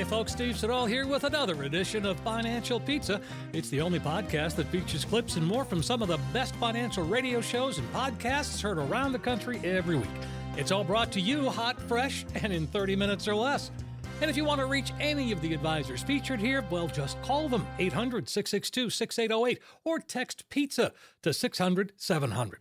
Hey folks, Steve Siddall here with another edition of Financial Pizza. It's the only podcast that features clips and more from some of the best financial radio shows and podcasts heard around the country every week. It's all brought to you hot, fresh, and in 30 minutes or less. And if you want to reach any of the advisors featured here, well, just call them 800 662 6808 or text pizza to 600 700.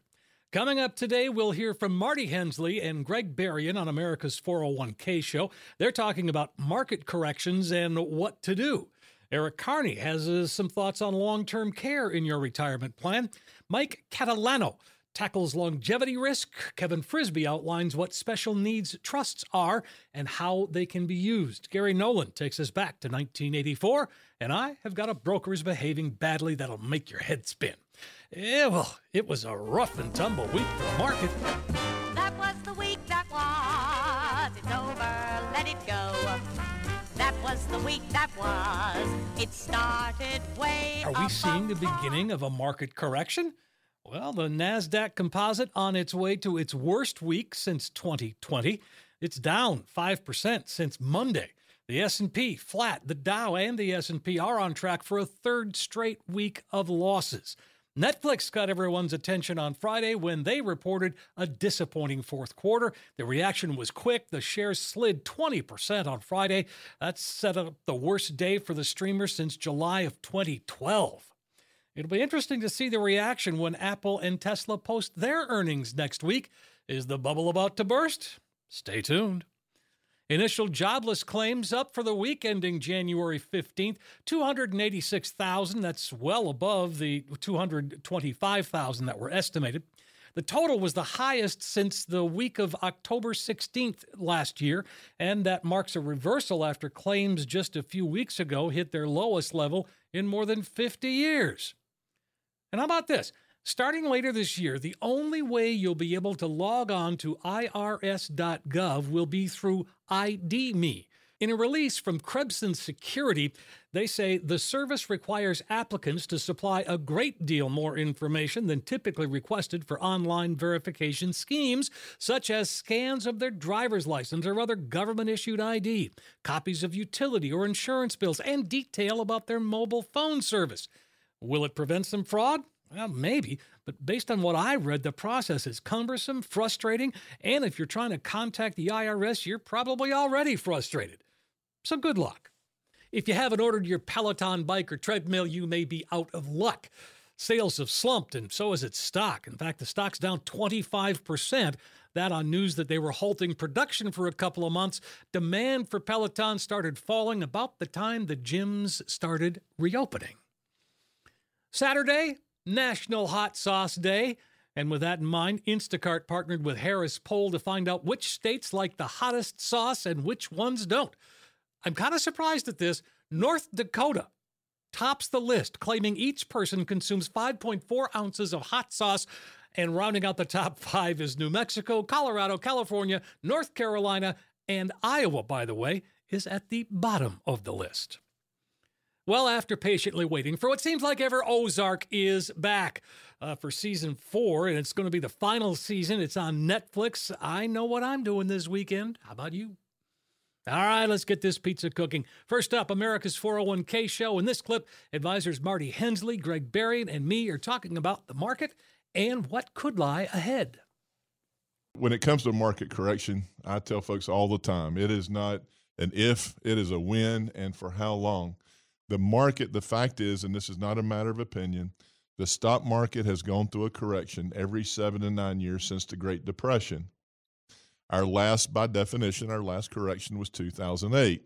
Coming up today, we'll hear from Marty Hensley and Greg Berrien on America's 401k show. They're talking about market corrections and what to do. Eric Kearney has uh, some thoughts on long term care in your retirement plan. Mike Catalano tackles longevity risk. Kevin Frisbie outlines what special needs trusts are and how they can be used. Gary Nolan takes us back to 1984, and I have got a broker's behaving badly that'll make your head spin. Yeah, well, it was a rough and tumble week for the market. That was the week that was. It's over, let it go. That was the week that was. It started way Are we seeing the beginning of a market correction? Well, the Nasdaq Composite on its way to its worst week since 2020. It's down 5% since Monday. The S&P flat. The Dow and the S&P are on track for a third straight week of losses. Netflix got everyone's attention on Friday when they reported a disappointing fourth quarter. The reaction was quick. The shares slid 20% on Friday. That set up the worst day for the streamer since July of 2012. It'll be interesting to see the reaction when Apple and Tesla post their earnings next week. Is the bubble about to burst? Stay tuned. Initial jobless claims up for the week ending January 15th, 286,000. That's well above the 225,000 that were estimated. The total was the highest since the week of October 16th last year, and that marks a reversal after claims just a few weeks ago hit their lowest level in more than 50 years. And how about this? Starting later this year, the only way you'll be able to log on to irs.gov will be through ID.me. In a release from Krebs on Security, they say the service requires applicants to supply a great deal more information than typically requested for online verification schemes, such as scans of their driver's license or other government issued ID, copies of utility or insurance bills, and detail about their mobile phone service. Will it prevent some fraud? Well, maybe, but based on what I read, the process is cumbersome, frustrating, and if you're trying to contact the IRS, you're probably already frustrated. So good luck. If you haven't ordered your Peloton bike or treadmill, you may be out of luck. Sales have slumped, and so has its stock. In fact, the stock's down 25%. That on news that they were halting production for a couple of months. Demand for Peloton started falling about the time the gyms started reopening. Saturday, National Hot Sauce Day. And with that in mind, Instacart partnered with Harris Poll to find out which states like the hottest sauce and which ones don't. I'm kind of surprised at this. North Dakota tops the list, claiming each person consumes 5.4 ounces of hot sauce. And rounding out the top five is New Mexico, Colorado, California, North Carolina, and Iowa, by the way, is at the bottom of the list. Well, after patiently waiting for what seems like ever, Ozark is back uh, for season four, and it's going to be the final season. It's on Netflix. I know what I'm doing this weekend. How about you? All right, let's get this pizza cooking. First up, America's 401k show. In this clip, advisors Marty Hensley, Greg Berrien, and me are talking about the market and what could lie ahead. When it comes to market correction, I tell folks all the time it is not an if, it is a when and for how long. The market, the fact is, and this is not a matter of opinion, the stock market has gone through a correction every seven to nine years since the Great Depression. Our last, by definition, our last correction was 2008.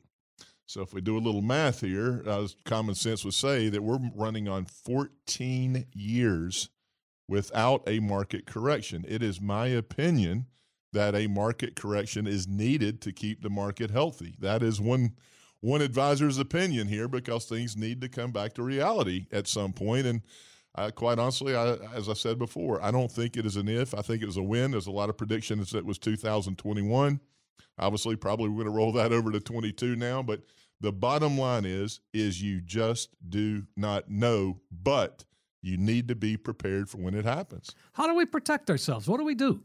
So if we do a little math here, common sense would say that we're running on 14 years without a market correction. It is my opinion that a market correction is needed to keep the market healthy. That is one one advisor's opinion here because things need to come back to reality at some point. And I, quite honestly, I, as I said before, I don't think it is an if. I think it was a win. There's a lot of predictions that was 2021. Obviously, probably we're going to roll that over to 22 now. But the bottom line is, is you just do not know, but you need to be prepared for when it happens. How do we protect ourselves? What do we do?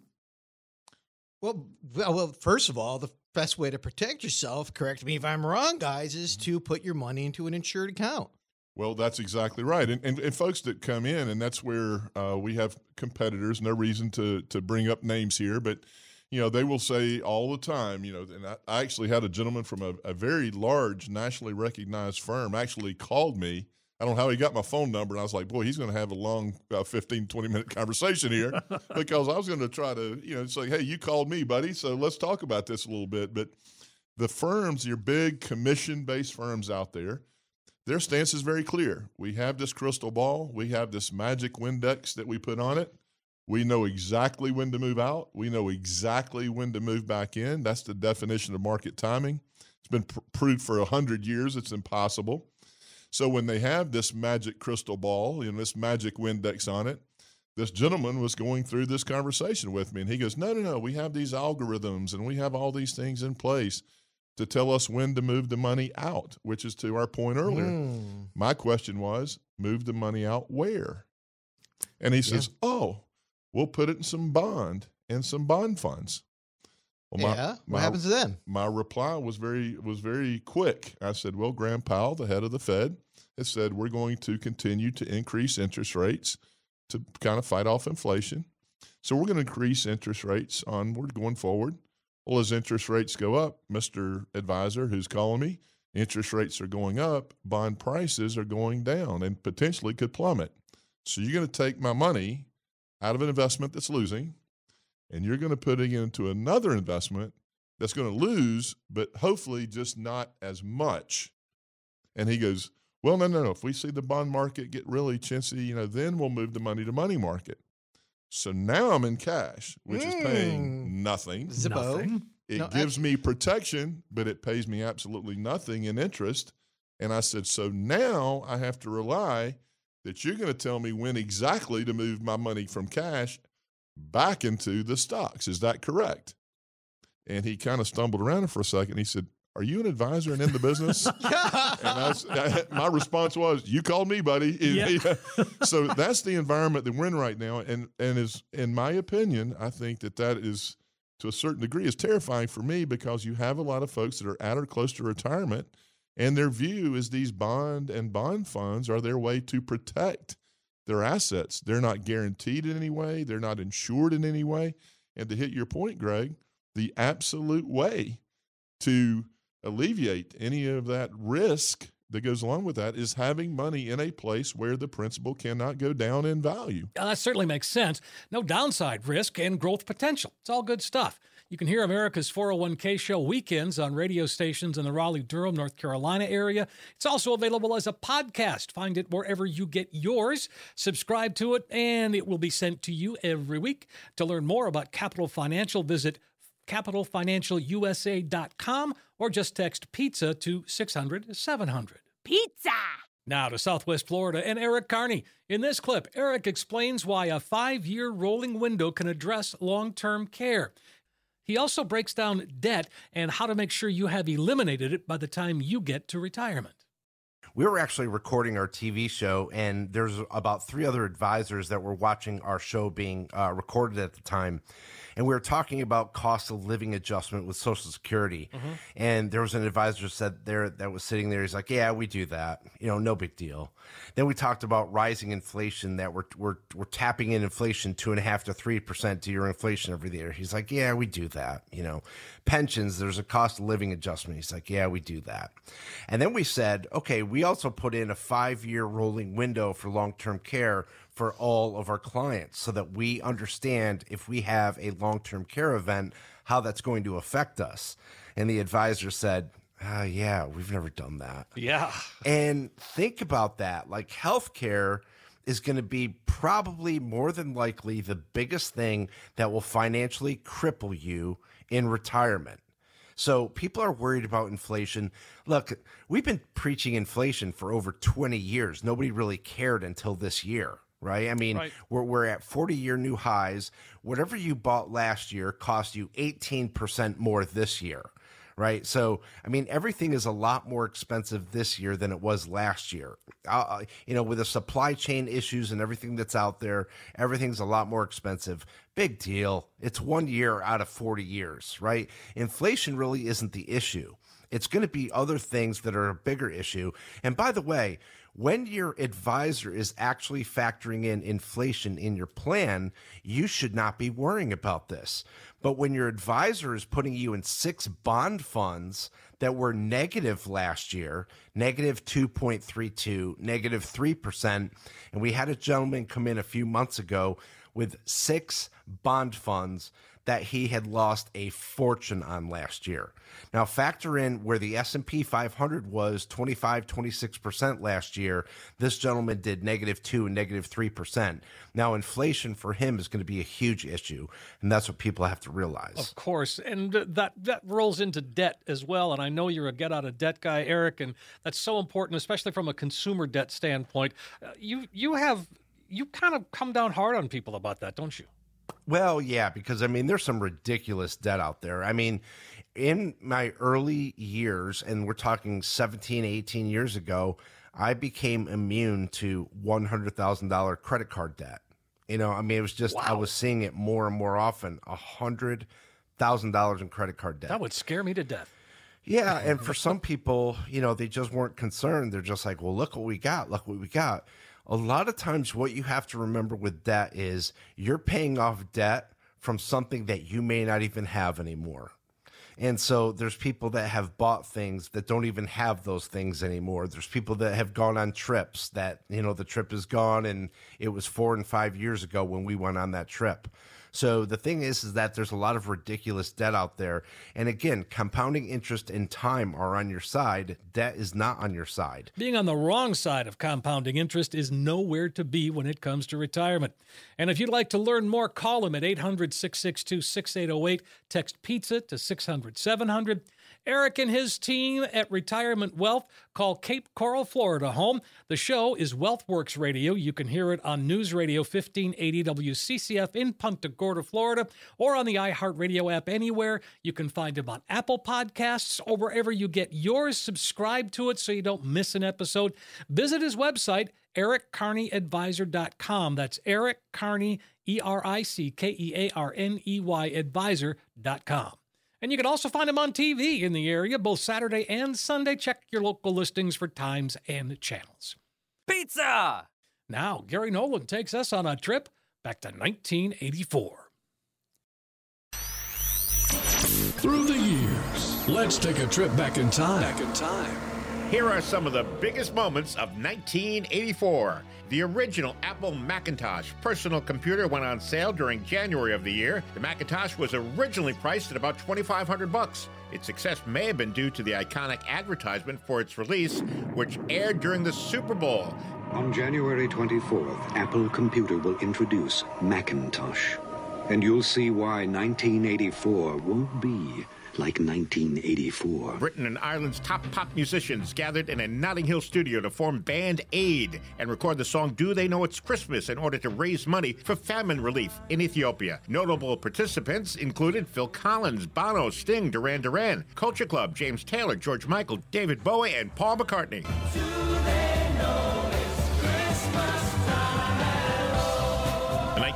Well, well, well, first of all, the best way to protect yourself, correct me if I'm wrong, guys, is to put your money into an insured account. Well, that's exactly right. And, and, and folks that come in, and that's where uh, we have competitors, no reason to, to bring up names here, but, you know, they will say all the time, you know, and I, I actually had a gentleman from a, a very large nationally recognized firm actually called me I don't know how he got my phone number. And I was like, boy, he's going to have a long uh, 15, 20 minute conversation here because I was going to try to, you know, say, hey, you called me, buddy. So let's talk about this a little bit. But the firms, your big commission based firms out there, their stance is very clear. We have this crystal ball, we have this magic Windex that we put on it. We know exactly when to move out. We know exactly when to move back in. That's the definition of market timing. It's been pr- proved for 100 years it's impossible. So when they have this magic crystal ball, you know, this magic Windex on it, this gentleman was going through this conversation with me and he goes, No, no, no, we have these algorithms and we have all these things in place to tell us when to move the money out, which is to our point earlier. Mm. My question was, move the money out where? And he says, Oh, we'll put it in some bond and some bond funds. Well, my- yeah. What my- happens then? my reply was very was very quick. I said, "Well, Jerome Powell, the head of the Fed, has said we're going to continue to increase interest rates to kind of fight off inflation. So we're going to increase interest rates onward going forward. Well, as interest rates go up, Mister Advisor, who's calling me, interest rates are going up, bond prices are going down, and potentially could plummet. So you're going to take my money out of an investment that's losing." And you're going to put it into another investment that's going to lose, but hopefully just not as much. And he goes, Well, no, no, no. If we see the bond market get really chintzy, you know, then we'll move the money to money market. So now I'm in cash, which is paying Mm. nothing. Zippo. Nothing. It No, gives me protection, but it pays me absolutely nothing in interest. And I said, So now I have to rely that you're going to tell me when exactly to move my money from cash back into the stocks. Is that correct? And he kind of stumbled around for a second. He said, Are you an advisor and in the business? and I, I- my response was, "You called me, buddy." So that's the environment that we're in right now, and and is in my opinion, I think that that is to a certain degree is terrifying for me because you have a lot of folks that are at or close to retirement, and their view is these bond and bond funds are their way to protect their assets. They're not guaranteed in any way. They're not insured in any way. And to hit your point, Greg, the absolute way to alleviate any of that risk that goes along with that is having money in a place where the principal cannot go down in value. Yeah, that certainly makes sense. No downside risk and growth potential. It's all good stuff. You can hear America's 401k show weekends on radio stations in the Raleigh, Durham, North Carolina area. It's also available as a podcast. Find it wherever you get yours. Subscribe to it, and it will be sent to you every week. To learn more about Capital Financial, visit capitalfinancialusa.com or just text pizza to 600 700. Pizza! Now to Southwest Florida and Eric Kearney. In this clip, Eric explains why a five year rolling window can address long term care. He also breaks down debt and how to make sure you have eliminated it by the time you get to retirement. we were actually recording our TV show, and there's about three other advisors that were watching our show being uh, recorded at the time. And we were talking about cost of living adjustment with Social Security. Mm-hmm. And there was an advisor said there that was sitting there. He's like, "Yeah, we do that. You know, no big deal." Then we talked about rising inflation that we're we're we're tapping in inflation two and a half to three percent to your inflation every year. He's like, "Yeah, we do that." You know, pensions. There's a cost of living adjustment. He's like, "Yeah, we do that." And then we said, "Okay, we also put in a five year rolling window for long term care." For all of our clients, so that we understand if we have a long term care event, how that's going to affect us. And the advisor said, uh, Yeah, we've never done that. Yeah. And think about that. Like healthcare is going to be probably more than likely the biggest thing that will financially cripple you in retirement. So people are worried about inflation. Look, we've been preaching inflation for over 20 years. Nobody really cared until this year right? I mean, Right. we're we're at 40 year new highs. Whatever you bought last year cost you 18% more this year. Right. So, I mean, everything is a lot more expensive this year than it was last year. Uh, you know, with the supply chain issues and everything that's out there, everything's a lot more expensive. Big deal. It's one year out of 40 years, right? Inflation really isn't the issue. It's going to be other things that are a bigger issue. And by the way, when your advisor is actually factoring in inflation in your plan, you should not be worrying about this. But when your advisor is putting you in six bond funds that were negative last year, negative 2.32, negative 3%, and we had a gentleman come in a few months ago with six bond funds that he had lost a fortune on last year. Now factor in where the S&P 500 was 25 26% last year. This gentleman did negative 2 and negative 3%. Now inflation for him is going to be a huge issue, and that's what people have to realize. Of course, and that that rolls into debt as well. And I know you're a get out of debt guy, Eric, and that's so important, especially from a consumer debt standpoint. Uh, you you have you kind of come down hard on people about that, don't you? Well, yeah, because I mean, there's some ridiculous debt out there. I mean, in my early years, and we're talking 17, 18 years ago, I became immune to $100,000 credit card debt. You know, I mean, it was just, I was seeing it more and more often $100,000 in credit card debt. That would scare me to death. Yeah, and for some people, you know, they just weren't concerned. They're just like, "Well, look what we got. Look what we got." A lot of times what you have to remember with debt is you're paying off debt from something that you may not even have anymore. And so there's people that have bought things that don't even have those things anymore. There's people that have gone on trips that, you know, the trip is gone and it was 4 and 5 years ago when we went on that trip. So the thing is, is that there's a lot of ridiculous debt out there. And again, compounding interest and time are on your side. Debt is not on your side. Being on the wrong side of compounding interest is nowhere to be when it comes to retirement. And if you'd like to learn more, call him at 800 662 6808. Text pizza to 600 700. Eric and his team at Retirement Wealth call Cape Coral, Florida home. The show is WealthWorks Radio. You can hear it on News Radio 1580 WCCF in Punta Gorda, Florida, or on the iHeartRadio app anywhere. You can find him on Apple Podcasts or wherever you get yours. Subscribe to it so you don't miss an episode. Visit his website, erickearneyadvisor.com. That's Eric Kearney, E R I C K E A R N E Y advisor.com. And you can also find them on TV in the area both Saturday and Sunday. Check your local listings for times and channels. Pizza! Now, Gary Nolan takes us on a trip back to 1984. Through the years, let's take a trip back in time. Back in time. Here are some of the biggest moments of 1984. The original Apple Macintosh personal computer went on sale during January of the year. The Macintosh was originally priced at about 2500 bucks. Its success may have been due to the iconic advertisement for its release, which aired during the Super Bowl. On January 24th, Apple Computer will introduce Macintosh. And you'll see why 1984 won't be like 1984. Britain and Ireland's top pop musicians gathered in a Notting Hill studio to form Band Aid and record the song Do They Know It's Christmas in order to raise money for famine relief in Ethiopia. Notable participants included Phil Collins, Bono, Sting, Duran Duran, Culture Club, James Taylor, George Michael, David Bowie, and Paul McCartney.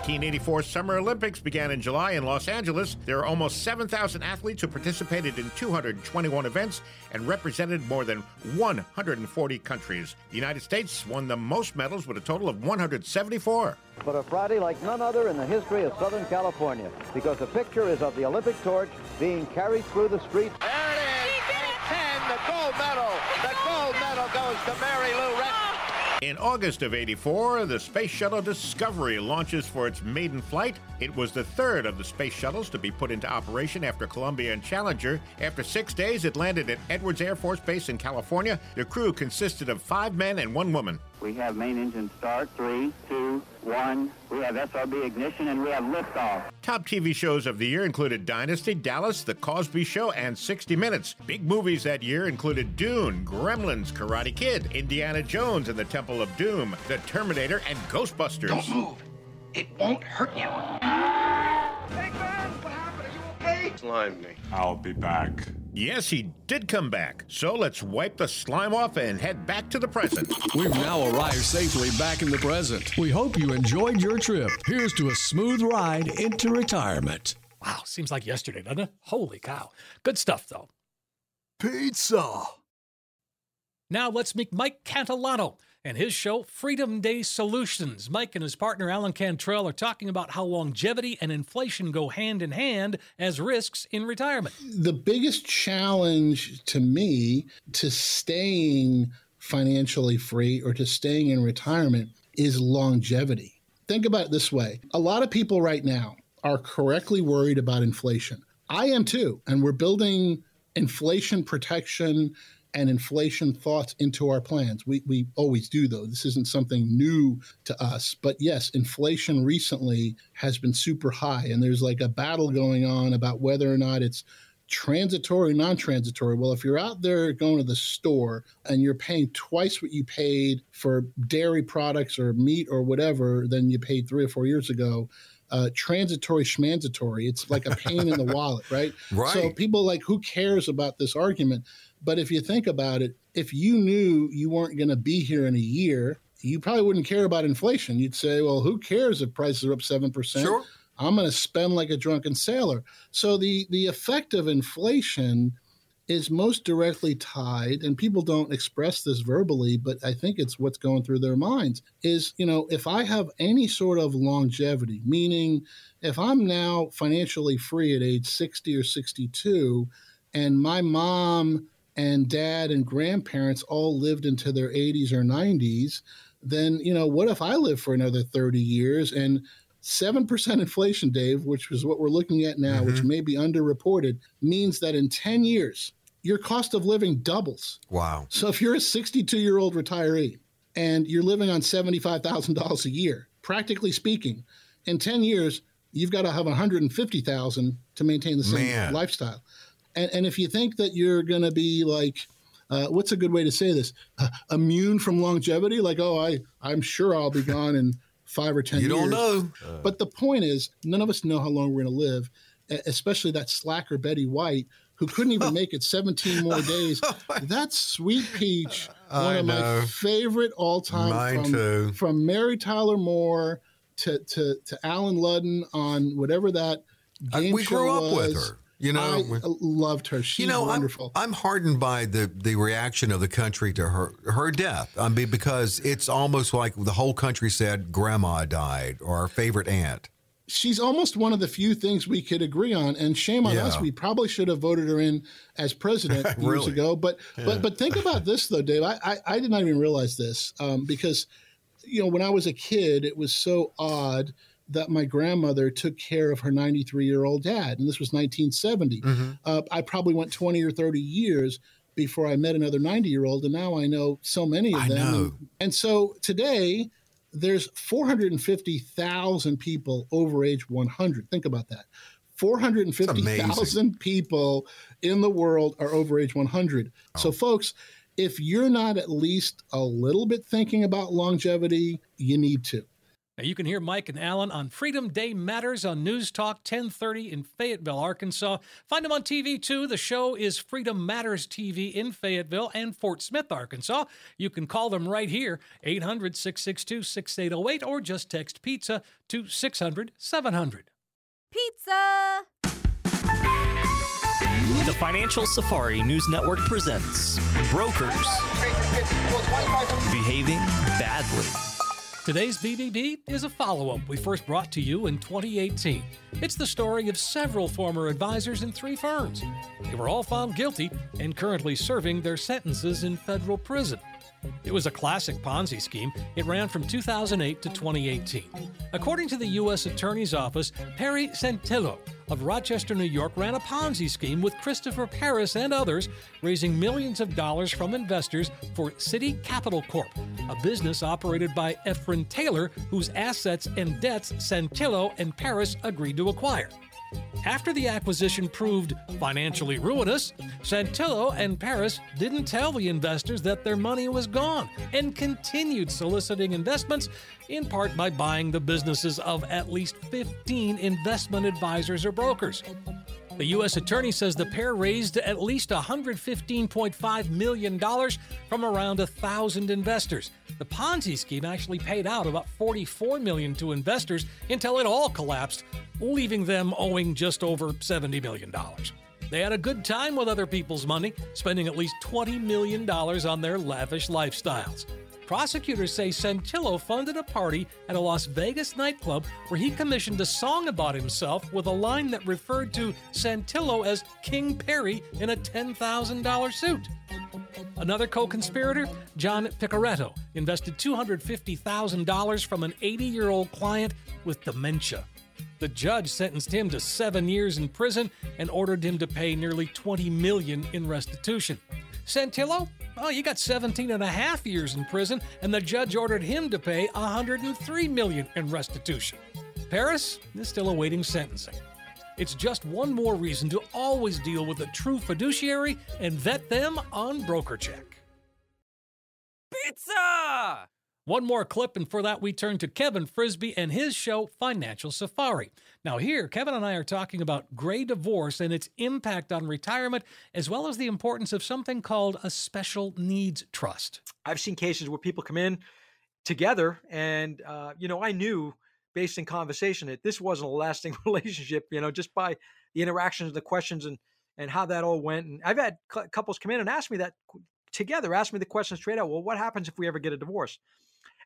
1984 Summer Olympics began in July in Los Angeles. There are almost 7,000 athletes who participated in 221 events and represented more than 140 countries. The United States won the most medals with a total of 174. but a Friday like none other in the history of Southern California because the picture is of the Olympic torch being carried through the streets. There it is. 10, the gold medal. The gold medal goes to Mary Lou Retton. In August of 84, the Space Shuttle Discovery launches for its maiden flight. It was the third of the space shuttles to be put into operation after Columbia and Challenger. After six days, it landed at Edwards Air Force Base in California. The crew consisted of five men and one woman. We have main engine start. Three, two, one. We have SRB ignition and we have liftoff. Top TV shows of the year included Dynasty, Dallas, The Cosby Show, and 60 Minutes. Big movies that year included Dune, Gremlins, Karate Kid, Indiana Jones and the Temple of Doom, The Terminator, and Ghostbusters. Don't move. It won't hurt you. Slime me. I'll be back. Yes, he did come back. So let's wipe the slime off and head back to the present. We've now arrived safely back in the present. We hope you enjoyed your trip. Here's to a smooth ride into retirement. Wow, seems like yesterday, doesn't it? Holy cow. Good stuff, though. Pizza. Now let's meet Mike Cantillano and his show, Freedom Day Solutions. Mike and his partner, Alan Cantrell, are talking about how longevity and inflation go hand in hand as risks in retirement. The biggest challenge to me to staying financially free or to staying in retirement is longevity. Think about it this way a lot of people right now are correctly worried about inflation. I am too. And we're building inflation protection and inflation thoughts into our plans. We, we always do, though. This isn't something new to us. But yes, inflation recently has been super high, and there's like a battle going on about whether or not it's transitory, non transitory. Well, if you're out there going to the store and you're paying twice what you paid for dairy products or meat or whatever than you paid three or four years ago, uh, transitory schmanzatory. It's like a pain in the wallet, right? Right. So people like, who cares about this argument? But if you think about it, if you knew you weren't going to be here in a year, you probably wouldn't care about inflation. You'd say, well, who cares if prices are up 7%? Sure. I'm going to spend like a drunken sailor. So the the effect of inflation is most directly tied and people don't express this verbally but i think it's what's going through their minds is you know if i have any sort of longevity meaning if i'm now financially free at age 60 or 62 and my mom and dad and grandparents all lived into their 80s or 90s then you know what if i live for another 30 years and 7% inflation, Dave, which is what we're looking at now, which mm-hmm. may be underreported, means that in 10 years, your cost of living doubles. Wow. So if you're a 62 year old retiree and you're living on $75,000 a year, practically speaking, in 10 years, you've got to have 150,000 to maintain the same Man. lifestyle. And, and if you think that you're going to be like, uh, what's a good way to say this? Uh, immune from longevity? Like, oh, I, I'm sure I'll be gone in five or 10 You years. don't know. But the point is, none of us know how long we're going to live, especially that slacker Betty White who couldn't even make it 17 more days. That's Sweet Peach, one I of my favorite all time. Mine from, too. From Mary Tyler Moore to, to, to Allen Ludden on whatever that game we show grew up with was. her. You know, I loved her. She's you know, wonderful. I'm, I'm hardened by the, the reaction of the country to her her death. I mean, because it's almost like the whole country said grandma died or our favorite aunt. she's almost one of the few things we could agree on and shame on Yeah. us we probably should have voted her in as president years Really? ago but Yeah. but but think about this though dave i i, I did not even realize this um, because you know when i was a kid it was so odd that my grandmother took care of her 93 year old dad and this was 1970 Mm-hmm. uh, i probably went 20 or 30 years before i met another 90 year old and now i know so many of I them know. And, and so today there's 450,000 people over age 100. Think about that. 450,000 people in the world are over age 100. So, folks, if you're not at least a little bit thinking about longevity, you need to. Now you can hear Mike and Alan on Freedom Day Matters on News Talk 1030 in Fayetteville, Arkansas. Find them on TV too. The show is Freedom Matters TV in Fayetteville and Fort Smith, Arkansas. You can call them right here, 800 662 6808, or just text pizza to 600 700. Pizza! The Financial Safari News Network presents Brokers Behaving Badly. Today's BBB is a follow up we first brought to you in 2018. It's the story of several former advisors in three firms. They were all found guilty and currently serving their sentences in federal prison. It was a classic Ponzi scheme. It ran from 2008 to 2018. According to the U.S. Attorney's Office, Perry Santillo of Rochester, New York, ran a Ponzi scheme with Christopher Paris and others, raising millions of dollars from investors for City Capital Corp, a business operated by Ephren Taylor, whose assets and debts Santillo and Paris agreed to acquire. After the acquisition proved financially ruinous, Santillo and Paris didn't tell the investors that their money was gone and continued soliciting investments, in part by buying the businesses of at least 15 investment advisors or brokers. The U.S. Attorney says the pair raised at least $115.5 million from around a thousand investors. The Ponzi scheme actually paid out about 44 million to investors until it all collapsed, leaving them owing just over $70 million. They had a good time with other people's money, spending at least $20 million on their lavish lifestyles. Prosecutors say Santillo funded a party at a Las Vegas nightclub where he commissioned a song about himself with a line that referred to Santillo as King Perry in a $10,000 suit. Another co conspirator, John Picaretto, invested $250,000 from an 80 year old client with dementia. The judge sentenced him to seven years in prison and ordered him to pay nearly $20 million in restitution. Santillo, oh, you got 17 and a half years in prison, and the judge ordered him to pay 103 million in restitution. Paris is still awaiting sentencing. It's just one more reason to always deal with a true fiduciary and vet them on broker check. Pizza! One more clip, and for that, we turn to Kevin Frisbie and his show, Financial Safari. Now, here, Kevin and I are talking about gray divorce and its impact on retirement, as well as the importance of something called a special needs trust. I've seen cases where people come in together, and, uh, you know, I knew based in conversation that this wasn't a lasting relationship, you know, just by the interactions, the questions, and and how that all went. And I've had couples come in and ask me that together, ask me the question straight out. Well, what happens if we ever get a divorce?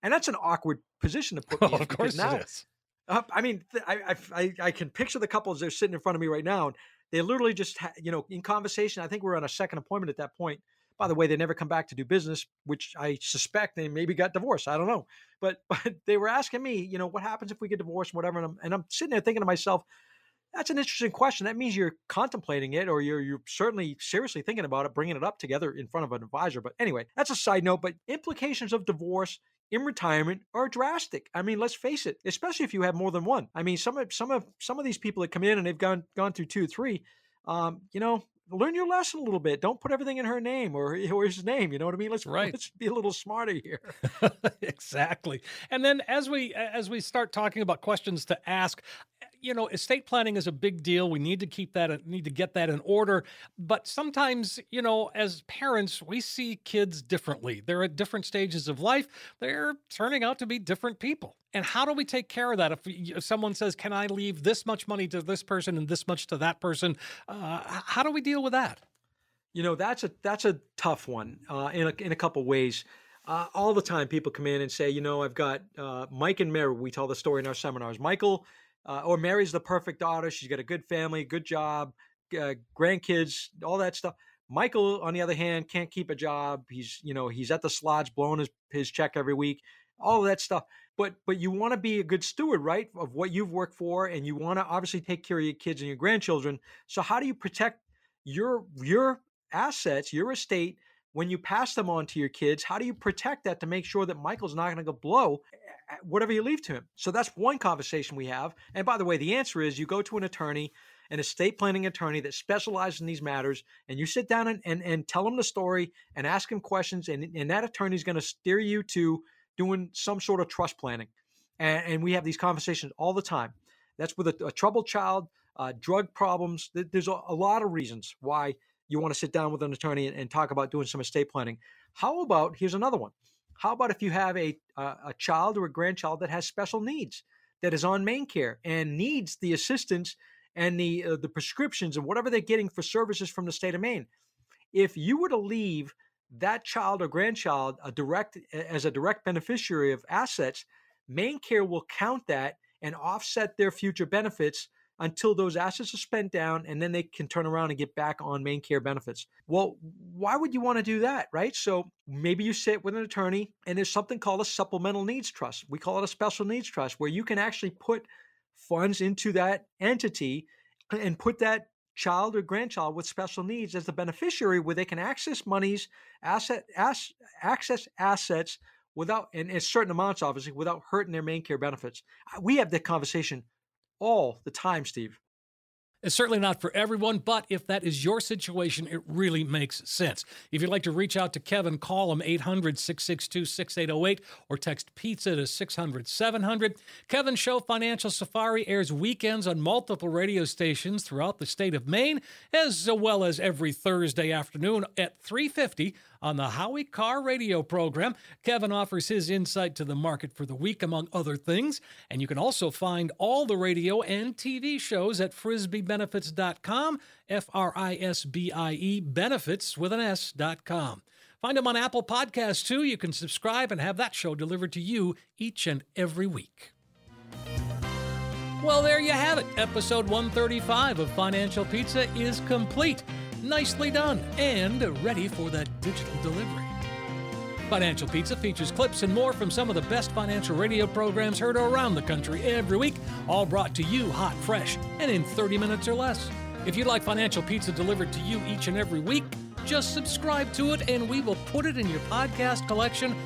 and that's an awkward position to put me oh, in. of course now, it is. I mean, I, I I can picture the couples they're sitting in front of me right now, and they literally just ha- you know in conversation. I think we're on a second appointment at that point. By the way, they never come back to do business, which I suspect they maybe got divorced. I don't know, but but they were asking me, you know, what happens if we get divorced, whatever. And I'm, and I'm sitting there thinking to myself, that's an interesting question. That means you're contemplating it, or you're you're certainly seriously thinking about it, bringing it up together in front of an advisor. But anyway, that's a side note. But implications of divorce in retirement are drastic. I mean, let's face it, especially if you have more than one. I mean, some of some of some of these people that come in and they've gone gone through two, three, um, you know, learn your lesson a little bit. Don't put everything in her name or, or his name. You know what I mean? Let's right. let's be a little smarter here. exactly. And then as we as we start talking about questions to ask, you know, estate planning is a big deal. We need to keep that need to get that in order. But sometimes, you know, as parents, we see kids differently. They're at different stages of life. They're turning out to be different people. And how do we take care of that? If, if someone says, "Can I leave this much money to this person and this much to that person?" Uh, how do we deal with that? You know, that's a that's a tough one uh, in a, in a couple ways. Uh, all the time, people come in and say, "You know, I've got uh, Mike and Mary." We tell the story in our seminars. Michael uh, or Mary's the perfect daughter. She's got a good family, good job, uh, grandkids, all that stuff. Michael, on the other hand, can't keep a job. He's, you know, he's at the slots, blowing his, his check every week, all of that stuff. But but you want to be a good steward, right, of what you've worked for, and you want to obviously take care of your kids and your grandchildren. So how do you protect your your assets, your estate, when you pass them on to your kids? How do you protect that to make sure that Michael's not going to go blow whatever you leave to him. So that's one conversation we have. And by the way, the answer is you go to an attorney, an estate planning attorney that specializes in these matters, and you sit down and, and, and tell him the story and ask him questions. And, and that attorney is going to steer you to doing some sort of trust planning. And, and we have these conversations all the time. That's with a, a troubled child, uh, drug problems. There's a, a, lot of reasons why you want to sit down with an attorney and, and talk about doing some estate planning. How about here's another one how about if you have a, a child or a grandchild that has special needs, that is on MaineCare and needs the assistance and the uh, the prescriptions and whatever they're getting for services from the state of Maine? If you were to leave that child or grandchild a direct as a direct beneficiary of assets, MaineCare will count that and offset their future benefits until those assets are spent down and then they can turn around and get back on MaineCare benefits. Well, why would you want to do that, right? So maybe you sit with an attorney and there's something called a supplemental needs trust. We call it a special needs trust where you can actually put funds into that entity and put that child or grandchild with special needs as the beneficiary where they can access monies, asset, ass, access assets without, and, and certain amounts, obviously, without hurting their MaineCare benefits. We have that conversation all the time, Steve. It's certainly not for everyone, but if that is your situation, it really makes sense. If you'd like to reach out to Kevin, call him 800 662 6808 or text pizza to 600 700. Kevin's show, Financial Safari, airs weekends on multiple radio stations throughout the state of Maine, as well as every Thursday afternoon at 350 on the Howie Carr radio program. Kevin offers his insight to the market for the week, among other things. And you can also find all the radio and TV shows at frisbiebenefits.com, F R I S B I E, benefits with an S.com. Find them on Apple Podcasts too. You can subscribe and have that show delivered to you each and every week. Well, there you have it. Episode 135 of Financial Pizza is complete nicely done, and ready for that digital delivery. Financial Pizza features clips and more from some of the best financial radio programs heard around the country every week, all brought to you hot, fresh, and in 30 minutes or less. If you'd like Financial Pizza delivered to you each and every week, just subscribe to it and we will put it in your podcast collection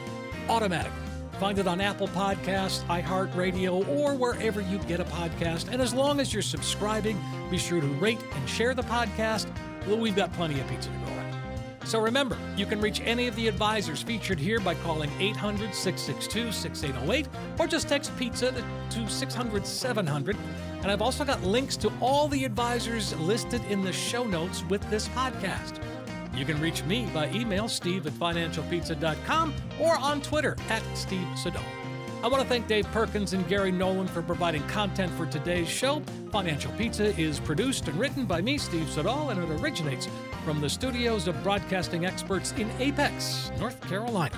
automatically. Find it on Apple Podcasts, iHeartRadio, or wherever you get a podcast. And as long as you're subscribing, be sure to rate and share the podcast well, we've got plenty of pizza to go around. So remember, you can reach any of the advisors featured here by calling 800 662 6808 or just text pizza to 600 700. And I've also got links to all the advisors listed in the show notes with this podcast. You can reach me by email, steve at financialpizza.com, or on Twitter at Steve. I want to thank Dave Perkins and Gary Nolan for providing content for today's show. Financial Pizza is produced and written by me, Steve Siddall, and it originates from the studios of broadcasting experts in Apex, North Carolina.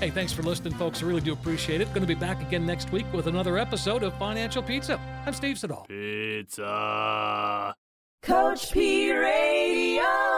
Hey, thanks for listening, folks. I really do appreciate it. Going to be back again next week with another episode of Financial Pizza. I'm Steve Siddall. Pizza. Coach P Radio.